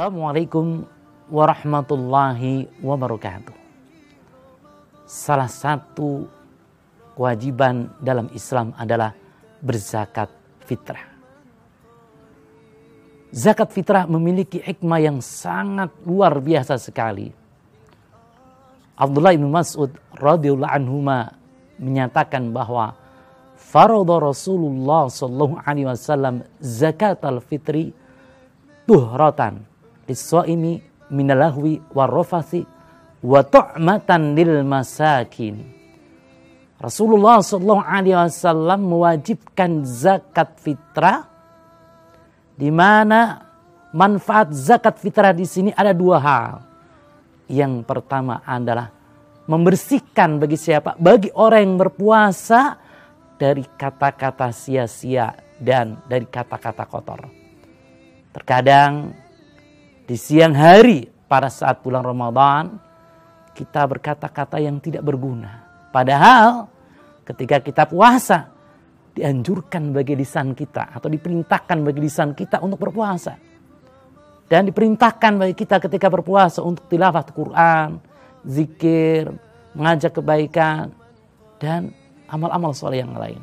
Assalamualaikum warahmatullahi wabarakatuh. Salah satu kewajiban dalam Islam adalah berzakat fitrah. Zakat fitrah memiliki hikmah yang sangat luar biasa sekali. Abdullah bin Mas'ud radhiyallahu anhu menyatakan bahwa faradha Rasulullah sallallahu alaihi wasallam zakat al-fitri tuhratan lis-shaimi minalahwi warrafasi wa tu'matan lil masakin. Rasulullah sallallahu alaihi wasallam mewajibkan zakat fitrah di mana manfaat zakat fitrah di sini ada dua hal. Yang pertama adalah membersihkan bagi siapa? Bagi orang yang berpuasa dari kata-kata sia-sia dan dari kata-kata kotor. Terkadang di siang hari pada saat bulan Ramadan kita berkata-kata yang tidak berguna. Padahal ketika kita puasa dianjurkan bagi lisan kita atau diperintahkan bagi lisan kita untuk berpuasa. Dan diperintahkan bagi kita ketika berpuasa untuk tilawah Quran, zikir, mengajak kebaikan, dan amal-amal soleh yang lain.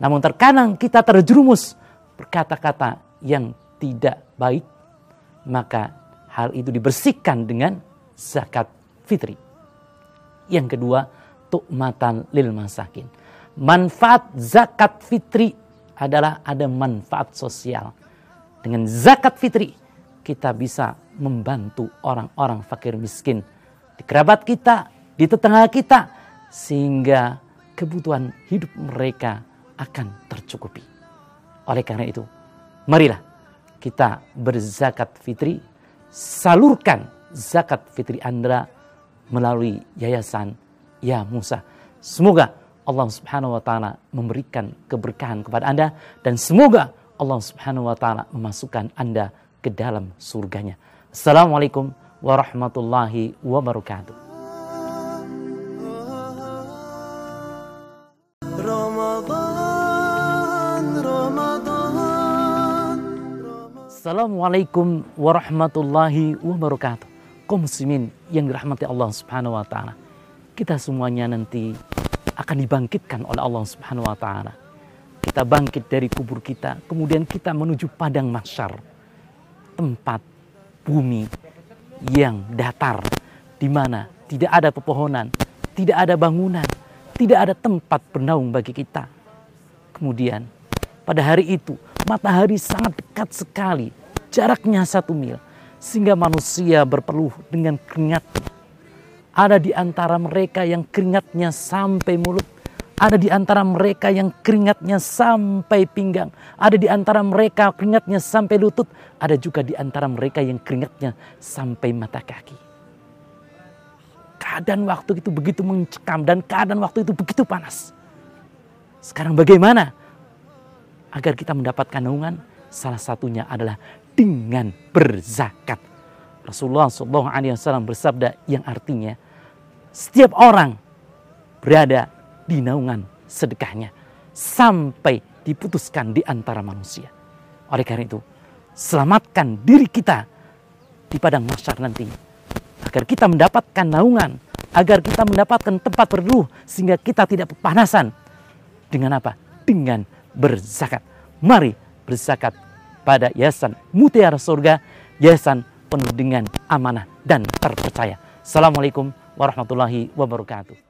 Namun terkadang kita terjerumus berkata-kata yang tidak baik maka hal itu dibersihkan dengan zakat fitri. Yang kedua, tukmatan lil masakin. Manfaat zakat fitri adalah ada manfaat sosial. Dengan zakat fitri kita bisa membantu orang-orang fakir miskin di kerabat kita, di tetangga kita sehingga kebutuhan hidup mereka akan tercukupi. Oleh karena itu, marilah kita berzakat fitri, salurkan zakat fitri Anda melalui yayasan Ya Musa. Semoga Allah Subhanahu wa taala memberikan keberkahan kepada Anda dan semoga Allah Subhanahu wa taala memasukkan Anda ke dalam surganya. Assalamualaikum warahmatullahi wabarakatuh. Assalamualaikum warahmatullahi wabarakatuh. Kaum muslimin yang dirahmati Allah Subhanahu wa taala. Kita semuanya nanti akan dibangkitkan oleh Allah Subhanahu wa taala. Kita bangkit dari kubur kita, kemudian kita menuju padang mahsyar. Tempat bumi yang datar di mana tidak ada pepohonan, tidak ada bangunan, tidak ada tempat bernaung bagi kita. Kemudian pada hari itu matahari sangat dekat sekali, jaraknya satu mil, sehingga manusia berpeluh dengan keringat. Ada di antara mereka yang keringatnya sampai mulut, ada di antara mereka yang keringatnya sampai pinggang, ada di antara mereka keringatnya sampai lutut, ada juga di antara mereka yang keringatnya sampai mata kaki. Keadaan waktu itu begitu mencekam dan keadaan waktu itu begitu panas. Sekarang bagaimana? Agar kita mendapatkan naungan? Salah satunya adalah dengan berzakat. Rasulullah SAW bersabda yang artinya setiap orang berada di naungan sedekahnya sampai diputuskan di antara manusia. Oleh karena itu, selamatkan diri kita di padang mahsyar nanti agar kita mendapatkan naungan, agar kita mendapatkan tempat berluh sehingga kita tidak kepanasan. Dengan apa? Dengan berzakat. Mari berzakat pada yayasan Mutiara Surga, yayasan penuh dengan amanah dan terpercaya. Assalamualaikum warahmatullahi wabarakatuh.